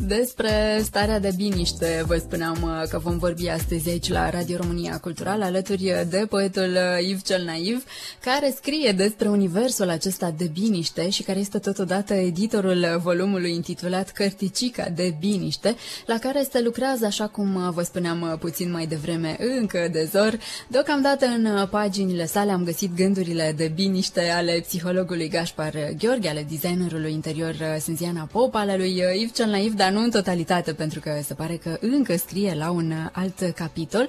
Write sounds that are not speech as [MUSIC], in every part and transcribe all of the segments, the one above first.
Despre starea de biniște vă spuneam uh, că vom vorbi astăzi aici la Radio România Cultural alături de poetul uh, Yves cel Naiv, care scrie despre universul acesta de biniște și care este totodată editorul volumului intitulat Cărticica de biniște, la care se lucrează, așa cum uh, vă spuneam puțin mai devreme, încă de zor. Deocamdată în paginile sale am găsit gândurile de biniște ale psihologului Gaspar Gheorghe, ale designerului interior Sânziana Pop, ale lui Yves cel Naiv, dar nu în totalitate, pentru că se pare că încă scrie la un alt capitol.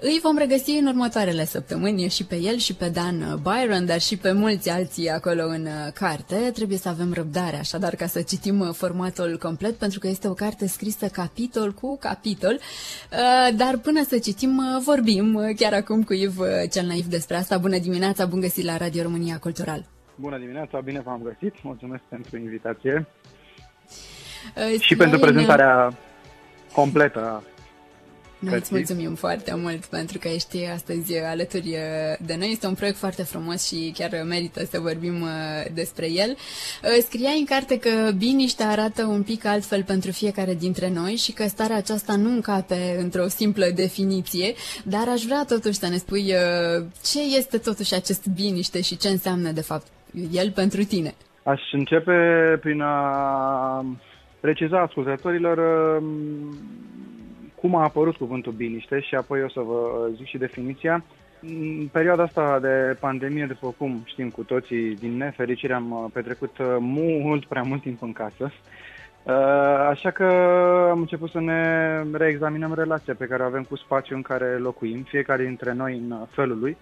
Îi vom regăsi în următoarele săptămâni și pe el și pe Dan Byron, dar și pe mulți alții acolo în carte. Trebuie să avem răbdare, așadar, ca să citim formatul complet, pentru că este o carte scrisă capitol cu capitol. Uh, dar până să citim, vorbim chiar acum cu Iv cel naiv despre asta. Bună dimineața, bun găsit la Radio România Cultural! Bună dimineața, bine v-am găsit, mulțumesc pentru invitație. Uh, și pentru prezentarea completă noi îți mulțumim foarte mult pentru că ești astăzi alături de noi. Este un proiect foarte frumos și chiar merită să vorbim uh, despre el. Uh, Scria în carte că biniște arată un pic altfel pentru fiecare dintre noi și că starea aceasta nu încape într-o simplă definiție, dar aș vrea totuși să ne spui ce este totuși acest biniște și ce înseamnă de fapt el pentru tine. Aș începe prin a preciza ascultătorilor um, cum a apărut cuvântul biniște și apoi o să vă zic și definiția. În perioada asta de pandemie, după cum știm cu toții, din nefericire am uh, petrecut uh, mult prea mult timp în casă. Uh, așa că am început să ne reexaminăm relația pe care o avem cu spațiul în care locuim, fiecare dintre noi în felul lui.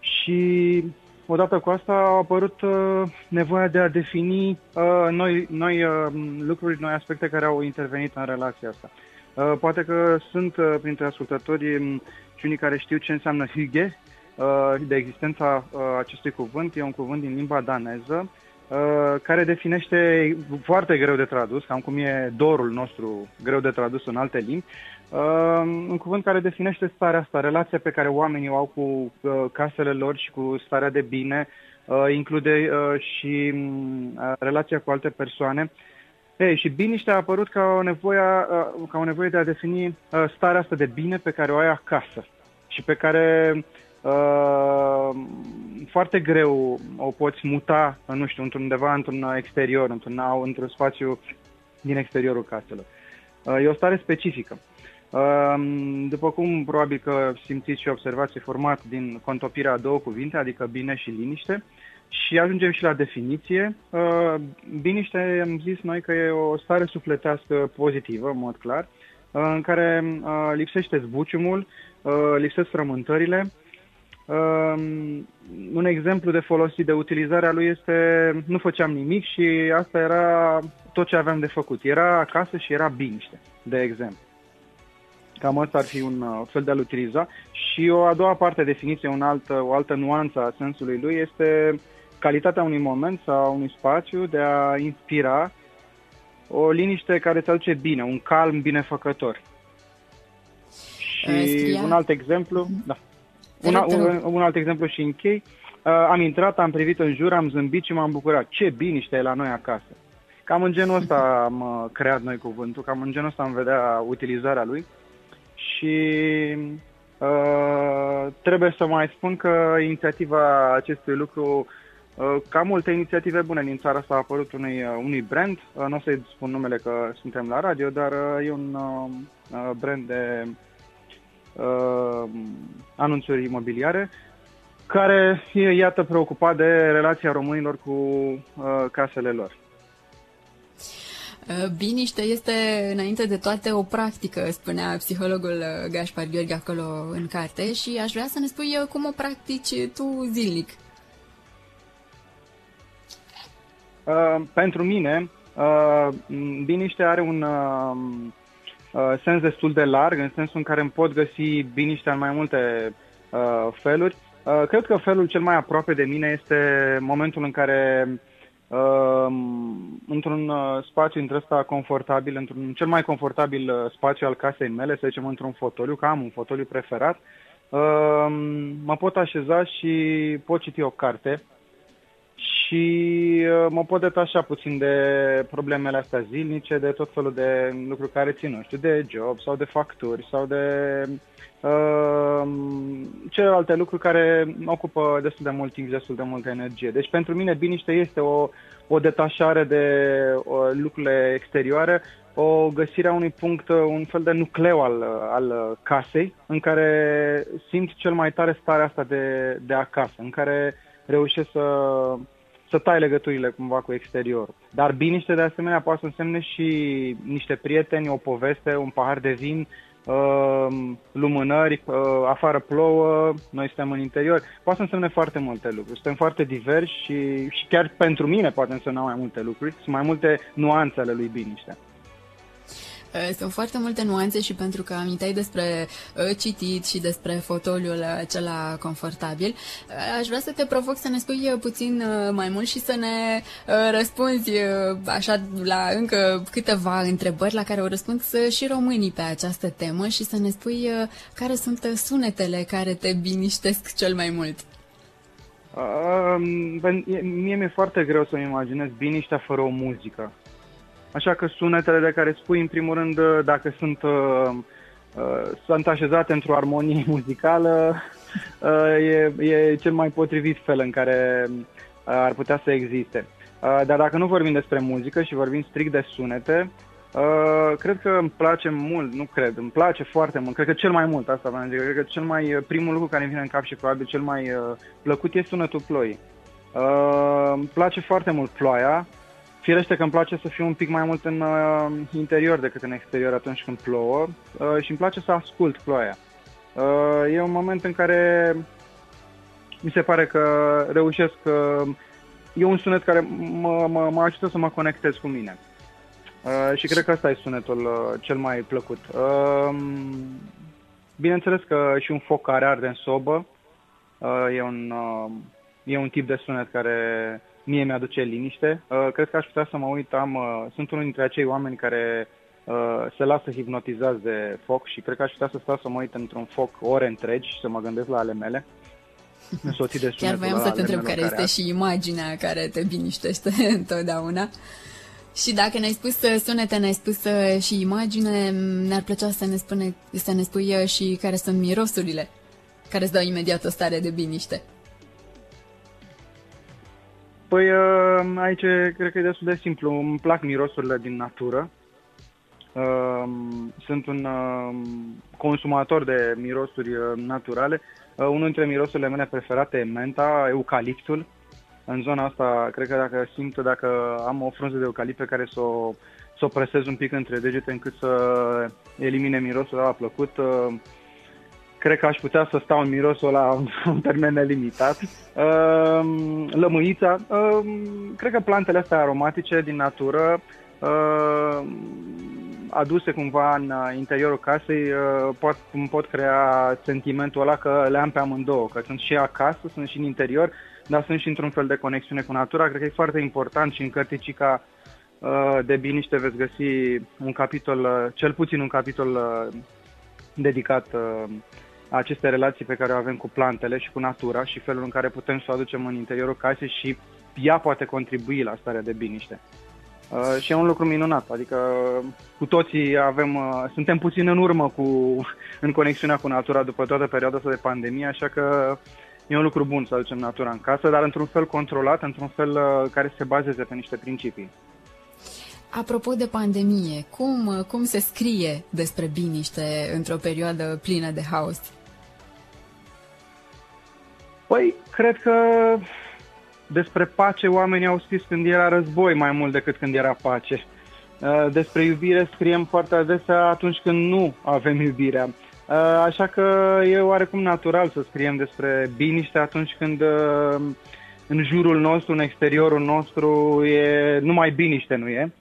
Și odată cu asta a apărut uh, nevoia de a defini uh, noi, noi uh, lucruri, noi aspecte care au intervenit în relația asta. Uh, poate că sunt uh, printre ascultători um, și unii care știu ce înseamnă hygge, uh, de existența uh, acestui cuvânt. E un cuvânt din limba daneză uh, care definește foarte greu de tradus, cam cum e dorul nostru greu de tradus în alte limbi, Uh, un cuvânt care definește starea asta, relația pe care oamenii o au cu uh, casele lor și cu starea de bine, uh, include uh, și uh, relația cu alte persoane. Ei, și biniște a apărut ca o nevoie, uh, ca o nevoie de a defini uh, starea asta de bine pe care o ai acasă și pe care uh, foarte greu o poți muta, nu știu, într-undeva într-un exterior, într-un, într-un spațiu din exteriorul caselor. Uh, e o stare specifică. După cum probabil că simțiți și observați, format din contopirea a două cuvinte, adică bine și liniște. Și ajungem și la definiție. Biniște am zis noi că e o stare sufletească pozitivă, în mod clar, în care lipsește zbuciumul, lipsesc frământările. Un exemplu de folosit de utilizarea lui este nu făceam nimic și asta era tot ce aveam de făcut. Era acasă și era biniște, de exemplu. Cam asta ar fi un uh, fel de a-l utiliza. Și o a doua parte, definiție, un alt, o altă nuanță a sensului lui este calitatea unui moment sau unui spațiu de a inspira o liniște care îți aduce bine, un calm binefăcător. Și Scria... un alt exemplu, Mhm. da. Un, un, un alt exemplu și închei. Uh, am intrat, am privit în jur, am zâmbit și m-am bucurat. Ce biniște e la noi acasă. Cam în genul ăsta am uh, creat noi cuvântul, cam în genul ăsta am vedea utilizarea lui și uh, trebuie să mai spun că inițiativa acestui lucru, uh, ca multe inițiative bune din țara asta a apărut unui, uh, unui brand, uh, nu o să-i spun numele că suntem la radio, dar uh, e un uh, uh, brand de uh, anunțuri imobiliare care e, iată, preocupat de relația românilor cu uh, casele lor. Biniște este, înainte de toate, o practică, spunea psihologul Gaspar Gheorghe acolo în carte și aș vrea să ne spui cum o practici tu zilnic. Uh, pentru mine, uh, biniște are un uh, uh, sens destul de larg, în sensul în care îmi pot găsi biniștea în mai multe uh, feluri. Uh, cred că felul cel mai aproape de mine este momentul în care într-un spațiu între ăsta confortabil, într-un cel mai confortabil spațiu al casei mele, să zicem într-un fotoliu, că am un fotoliu preferat, mă pot așeza și pot citi o carte și uh, mă pot detașa puțin de problemele astea zilnice, de tot felul de lucruri care țin, nu știu, de job sau de facturi sau de uh, celelalte lucruri care ocupă destul de mult timp, destul de multă energie. Deci pentru mine biniște este o, o detașare de uh, lucrurile exterioare, o găsire a unui punct, un fel de nucleu al, al casei, în care simt cel mai tare starea asta de, de acasă, în care reușesc să să tai legăturile cumva cu exteriorul. Dar biniște de asemenea poate să însemne și niște prieteni, o poveste, un pahar de vin, uh, lumânări, uh, afară plouă, noi suntem în interior. Poate să însemne foarte multe lucruri. Suntem foarte diversi și, și chiar pentru mine poate însemna mai multe lucruri. Sunt mai multe nuanțe ale lui biniște. Uh, sunt foarte multe nuanțe și pentru că aminteai despre uh, citit și despre fotoliul acela confortabil, uh, aș vrea să te provoc să ne spui puțin mai mult și să ne răspunzi așa la încă câteva întrebări la care au răspuns și românii pe această temă și să ne spui care sunt sunetele care te biniștesc cel mai mult. Uh, mie mi-e foarte greu să-mi imaginez biniștea fără o muzică. Așa că sunetele de care spui, în primul rând, uh, dacă sunt, uh, uh, sunt așezate într-o armonie [LAUGHS] muzicală, uh, e, e cel mai potrivit fel în care uh, ar putea să existe. Uh, dar dacă nu vorbim despre muzică și vorbim strict de sunete, Uh, cred că îmi place mult, nu cred, îmi place foarte mult, cred că cel mai mult, asta vreau zic, cred că cel mai, primul lucru care îmi vine în cap și probabil cel mai uh, plăcut e sunetul ploii. Uh, îmi place foarte mult ploaia, Firește că îmi place să fiu un pic mai mult în uh, interior decât în exterior atunci când plouă uh, și îmi place să ascult ploaia. Uh, e un moment în care mi se pare că reușesc, uh, e un sunet care mă, mă, mă ajută să mă conectez cu mine. Uh, și cred că ăsta e sunetul uh, cel mai plăcut. Uh, bineînțeles că și un foc care arde în sobă uh, e, un, uh, e un tip de sunet care mie mi-aduce liniște. Uh, cred că aș putea să mă uit, am, uh, sunt unul dintre acei oameni care uh, se lasă hipnotizați de foc și cred că aș putea să stau să mă uit într-un foc ore întregi și să mă gândesc la ale mele. Însoțit de Chiar voiam să te întreb care este are. și imaginea care te biniștește [LAUGHS] întotdeauna. Și dacă ne-ai spus sunete, ne-ai spus și imagine, ne-ar plăcea să ne, spune, să ne spui și care sunt mirosurile care îți dau imediat o stare de biniște. Păi uh, aici cred că e destul de simplu. Îmi plac mirosurile din natură. Uh, sunt un uh, consumator de mirosuri naturale. Unul dintre mirosurile mele preferate e menta, eucaliptul. În zona asta, cred că dacă simt, dacă am o frunză de eucalipt pe care să o, să o presez un pic între degete încât să elimine mirosul ăla plăcut, cred că aș putea să stau în mirosul la [LAUGHS] un termen nelimitat. Ehm, lămâița, ehm, cred că plantele astea aromatice din natură, ehm, aduse cumva în interiorul casei, pot, pot crea sentimentul ăla că le am pe amândouă, că sunt și acasă, sunt și în interior, dar sunt și într-un fel de conexiune cu natura. Cred că e foarte important și în cărticica de biniște veți găsi un capitol, cel puțin un capitol dedicat aceste relații pe care o avem cu plantele și cu natura și felul în care putem să o aducem în interiorul casei și ea poate contribui la starea de biniște. Uh, și e un lucru minunat, adică cu toții avem, uh, suntem puțin în urmă cu, [LAUGHS] în conexiunea cu natura după toată perioada asta de pandemie, așa că e un lucru bun să aducem natura în casă, dar într-un fel controlat, într-un fel uh, care se bazeze pe niște principii. Apropo de pandemie, cum, cum se scrie despre biniște într-o perioadă plină de haos? Păi, cred că despre pace oamenii au scris când era război mai mult decât când era pace. Uh, despre iubire scriem foarte adesea atunci când nu avem [LAUGHS] iubirea. Uh, așa că e oarecum natural să scriem despre biniște atunci când uh, în jurul nostru, în exteriorul nostru, e numai biniște, nu e?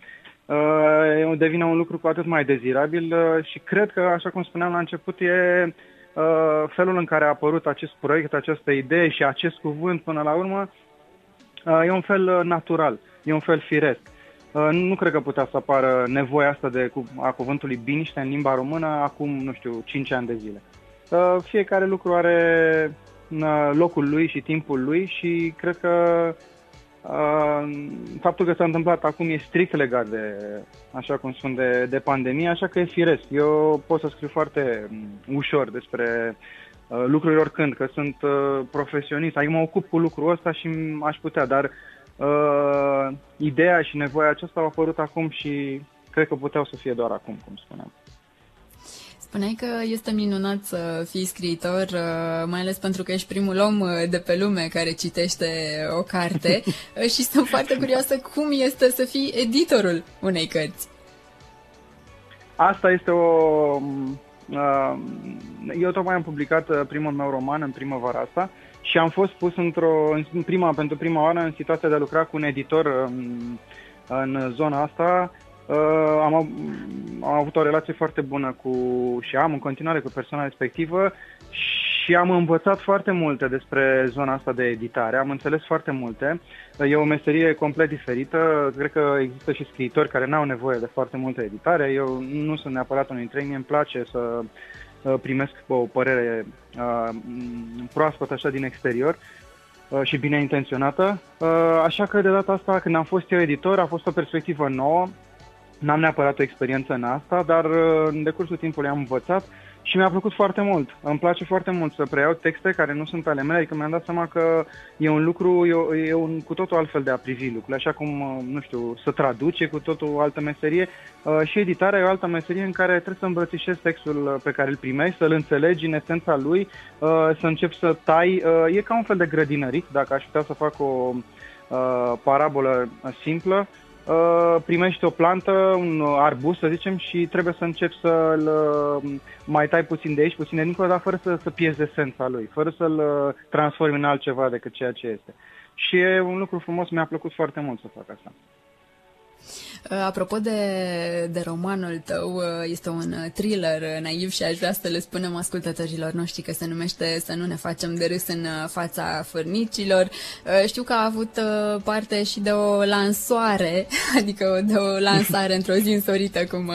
Devine un lucru cu atât mai dezirabil și cred că, așa cum spuneam la început, e Uh, felul în care a apărut acest proiect, această idee și acest cuvânt până la urmă uh, e un fel uh, natural. e un fel firesc. Uh, nu cred că putea să apară nevoia asta de, a cuvântului biniște în limba română acum, nu știu, 5 ani de zile. Uh, fiecare lucru are uh, locul lui și timpul lui și cred că faptul că s-a întâmplat acum e strict legat de, așa cum spun, de, de pandemie, așa că e firesc. Eu pot să scriu foarte mm, ușor despre lucruri oricând, că sunt profesionist, adică mă ocup cu lucrul ăsta și aș putea, dar uh, ideea și nevoia aceasta au apărut acum și cred că puteau să fie doar acum, cum spuneam. Spuneai că este minunat să fii scriitor, uh, mai ales pentru că ești primul om uh, de pe lume care citește o carte [LAUGHS] și sunt foarte curioasă cum este să fii editorul unei cărți. Asta este o... Uh, eu tocmai am publicat primul meu roman în primăvara asta și am fost pus într-o, în prima, pentru prima oară în situația de a lucra cu un editor în, în zona asta. Uh, am, am avut o relație foarte bună cu și am în continuare cu persoana respectivă și am învățat foarte multe despre zona asta de editare, am înțeles foarte multe. E o meserie complet diferită, cred că există și scriitori care n-au nevoie de foarte multă editare. Eu nu sunt neapărat unul dintre ei, mie îmi place să Uh, primesc o părere uh, proaspătă așa din exterior uh, și bine intenționată. Așa că de data asta, când am fost eu editor, a fost o perspectivă nouă. N-am neapărat o experiență în asta, dar în decursul timpului am învățat și mi-a plăcut foarte mult. Îmi place foarte mult să preiau texte care nu sunt ale mele, adică mi-am dat seama că e un lucru, e, e un cu totul altfel de a privi lucrurile, așa cum, uh, nu știu, să traduce cu totul o altă meserie uh, și editarea e o altă meserie în care trebuie să îmbrățișezi textul uh, pe care îl primești, să-l înțelegi în esența lui, să începi să tai. E ca un fel de grădinărit, dacă aș putea să fac o parabolă simplă, Uh, primești o plantă, un arbust, să zicem, și trebuie să începi să-l uh, mai tai puțin de aici, puțin de dincolo, dar fără să, să pierzi esența lui, fără să-l uh, transformi în altceva decât ceea ce este. Și e un lucru frumos, mi-a plăcut foarte mult să fac asta. Uh, apropo de, de romanul tău, uh, este un uh, thriller naiv și aș vrea să le spunem ascultătorilor noștri că se numește Să nu ne facem de râs în fața fărnicilor. Știu că a avut parte și de o lansoare, [LAUGHS] adică de o lansare într-o zi însorită, cum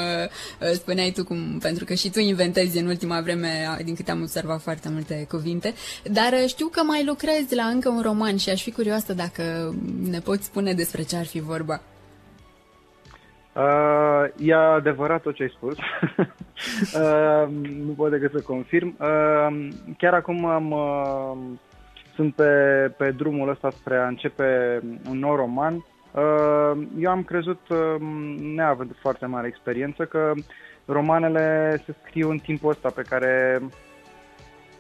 spuneai tu, cum, pentru că și tu inventezi în ultima vreme, din câte am observat, foarte multe cuvinte, dar știu că mai lucrezi la încă un roman și aș fi curioasă dacă ne poți spune despre ce ar fi vorba. Uh, e adevărat tot ce ai spus. [LAUGHS] uh, nu pot decât să confirm. Uh, chiar acum am, uh, sunt pe, pe drumul ăsta spre a începe un nou roman. Uh, eu am crezut, uh, neavând foarte mare experiență, că romanele se scriu în timpul ăsta pe care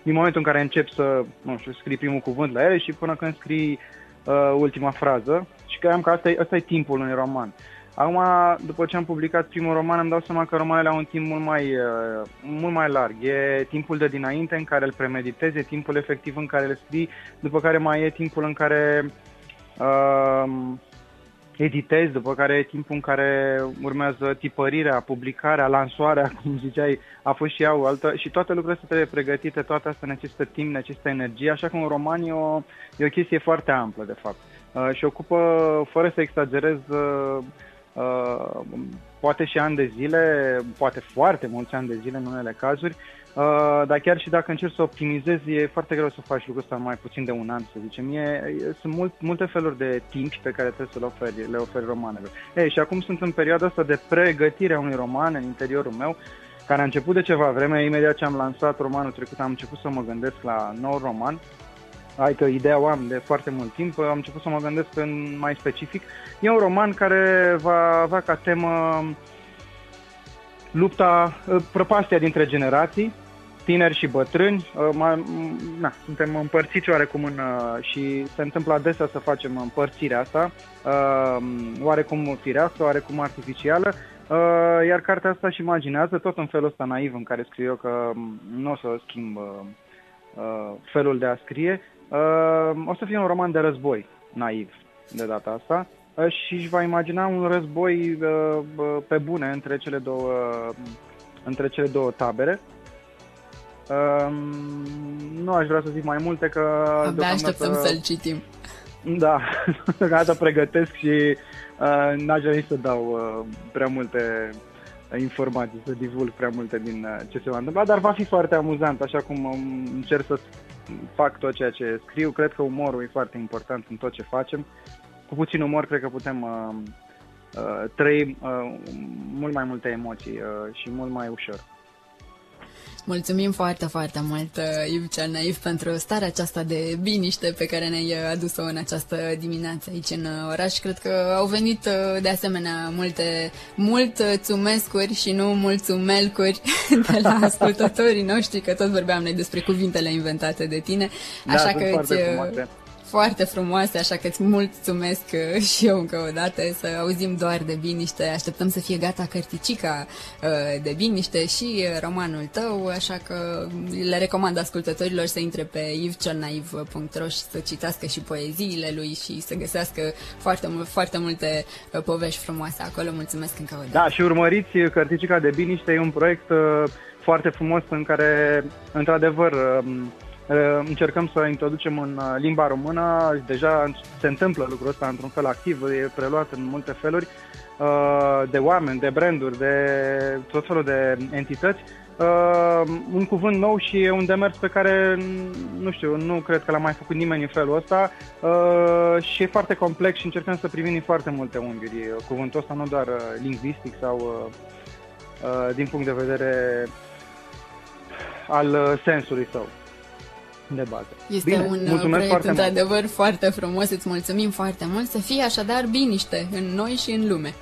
din momentul în care încep să, nu știu, scrii primul cuvânt la ele și până când scrii uh, ultima frază și credeam că asta e, asta e timpul unui roman. Uh, Acum, după ce am publicat primul roman, îmi dau seama că romanele au un timp mult mai, uh, mult mai larg. E timpul de dinainte în care îl premeditezi, e timpul efectiv în care îl scrii, după care mai e timpul în care uh, editezi, după care e timpul în care urmează tipărirea, publicarea, lansoarea, [LAUGHS] cum ziceai, a fost și ea o altă, și toate lucrurile astea trebuie pregătite, toate astea necesită timp, necesită energie, așa că un roman e o, e o chestie foarte amplă, de fapt. Uh, și ocupă, fără să exagerez, uh, Uh, poate și ani de zile, poate foarte mulți ani de zile în unele cazuri, uh, dar chiar și dacă încerci să optimizezi, e foarte greu să faci lucrul ăsta în mai puțin de un an, să zicem. E, e, sunt mult, multe feluri de timp pe care trebuie să le oferi, le oferi romanelor. Ei, și acum sunt în perioada asta de pregătire a unui roman în interiorul meu, care a început de ceva vreme, imediat ce am lansat romanul trecut, am început să mă gândesc la nou roman Hai că ideea o am de foarte mult timp, am început să mă gândesc în mai specific. E un roman care va avea ca temă lupta, ă, prăpastia dintre generații, tineri și bătrâni. Ă, na, suntem împărțiți oarecum în, ă, și se întâmplă adesea să facem împărțirea asta, oarecum firească, oarecum artificială, iar cartea asta și imaginează tot în felul ăsta naiv în care scriu eu că nu o să schimb felul de a scrie, Uh, o să fie un roman de război, naiv, de data asta, uh, și își va imagina un război uh, uh, pe bune între cele două, uh, între cele două tabere. Uh, nu aș vrea să zic mai multe că... Abia așteptăm să-l citim. Da, [LAUGHS] gata pregătesc și uh, n-aș vrea să dau uh, prea multe informații, să divulg prea multe din uh, ce se va întâmpla, dar va fi foarte amuzant, așa cum um, încerc să fac tot ceea ce scriu. Cred că umorul e foarte important în tot ce facem. Cu puțin umor cred că putem uh, uh, trăi uh, mult mai multe emoții uh, și mult mai ușor. Mulțumim foarte, foarte mult, uh, Iv cel naiv, pentru starea aceasta de biniște pe care ne-ai uh, adus-o în această dimineață aici în uh, oraș. Cred că au venit de asemenea multe mulțumescuri și nu mulțumelcuri [LAUGHS] de la ascultătorii noștri, că tot vorbeam noi despre cuvintele inventate de tine. Da, Așa că îți, foarte frumoase, așa că îți mulțumesc uh, și eu încă o dată să auzim doar de biniște. Așteptăm să fie gata cărticica uh, de biniște și uh, romanul tău, așa că le recomand ascultătorilor să intre pe ivcelnaiv.ro și să citească și poeziile lui și să găsească foarte, foarte multe povești frumoase acolo. Mulțumesc încă o dată. Da, și urmăriți cărticica de biniște, e un proiect foarte frumos în care, într-adevăr, um, Uh, încercăm să introducem în uh, limba română, deja se întâmplă lucrul ăsta într-un fel activ, e preluat în multe feluri, uh, de oameni, de branduri, de tot felul de entități, un cuvânt nou și un demers pe care, nu știu, nu cred că l-a mai făcut nimeni în felul ăsta. Și e foarte complex și încercăm să privim din foarte multe unghiuri. Cuvântul ăsta, nu doar lingvistic sau din punct de vedere al sensului său de bază. Este Bine, un uh, proiect foarte într-adevăr mult. foarte frumos, îți mulțumim foarte mult, să fie așadar biniște în noi și în lume.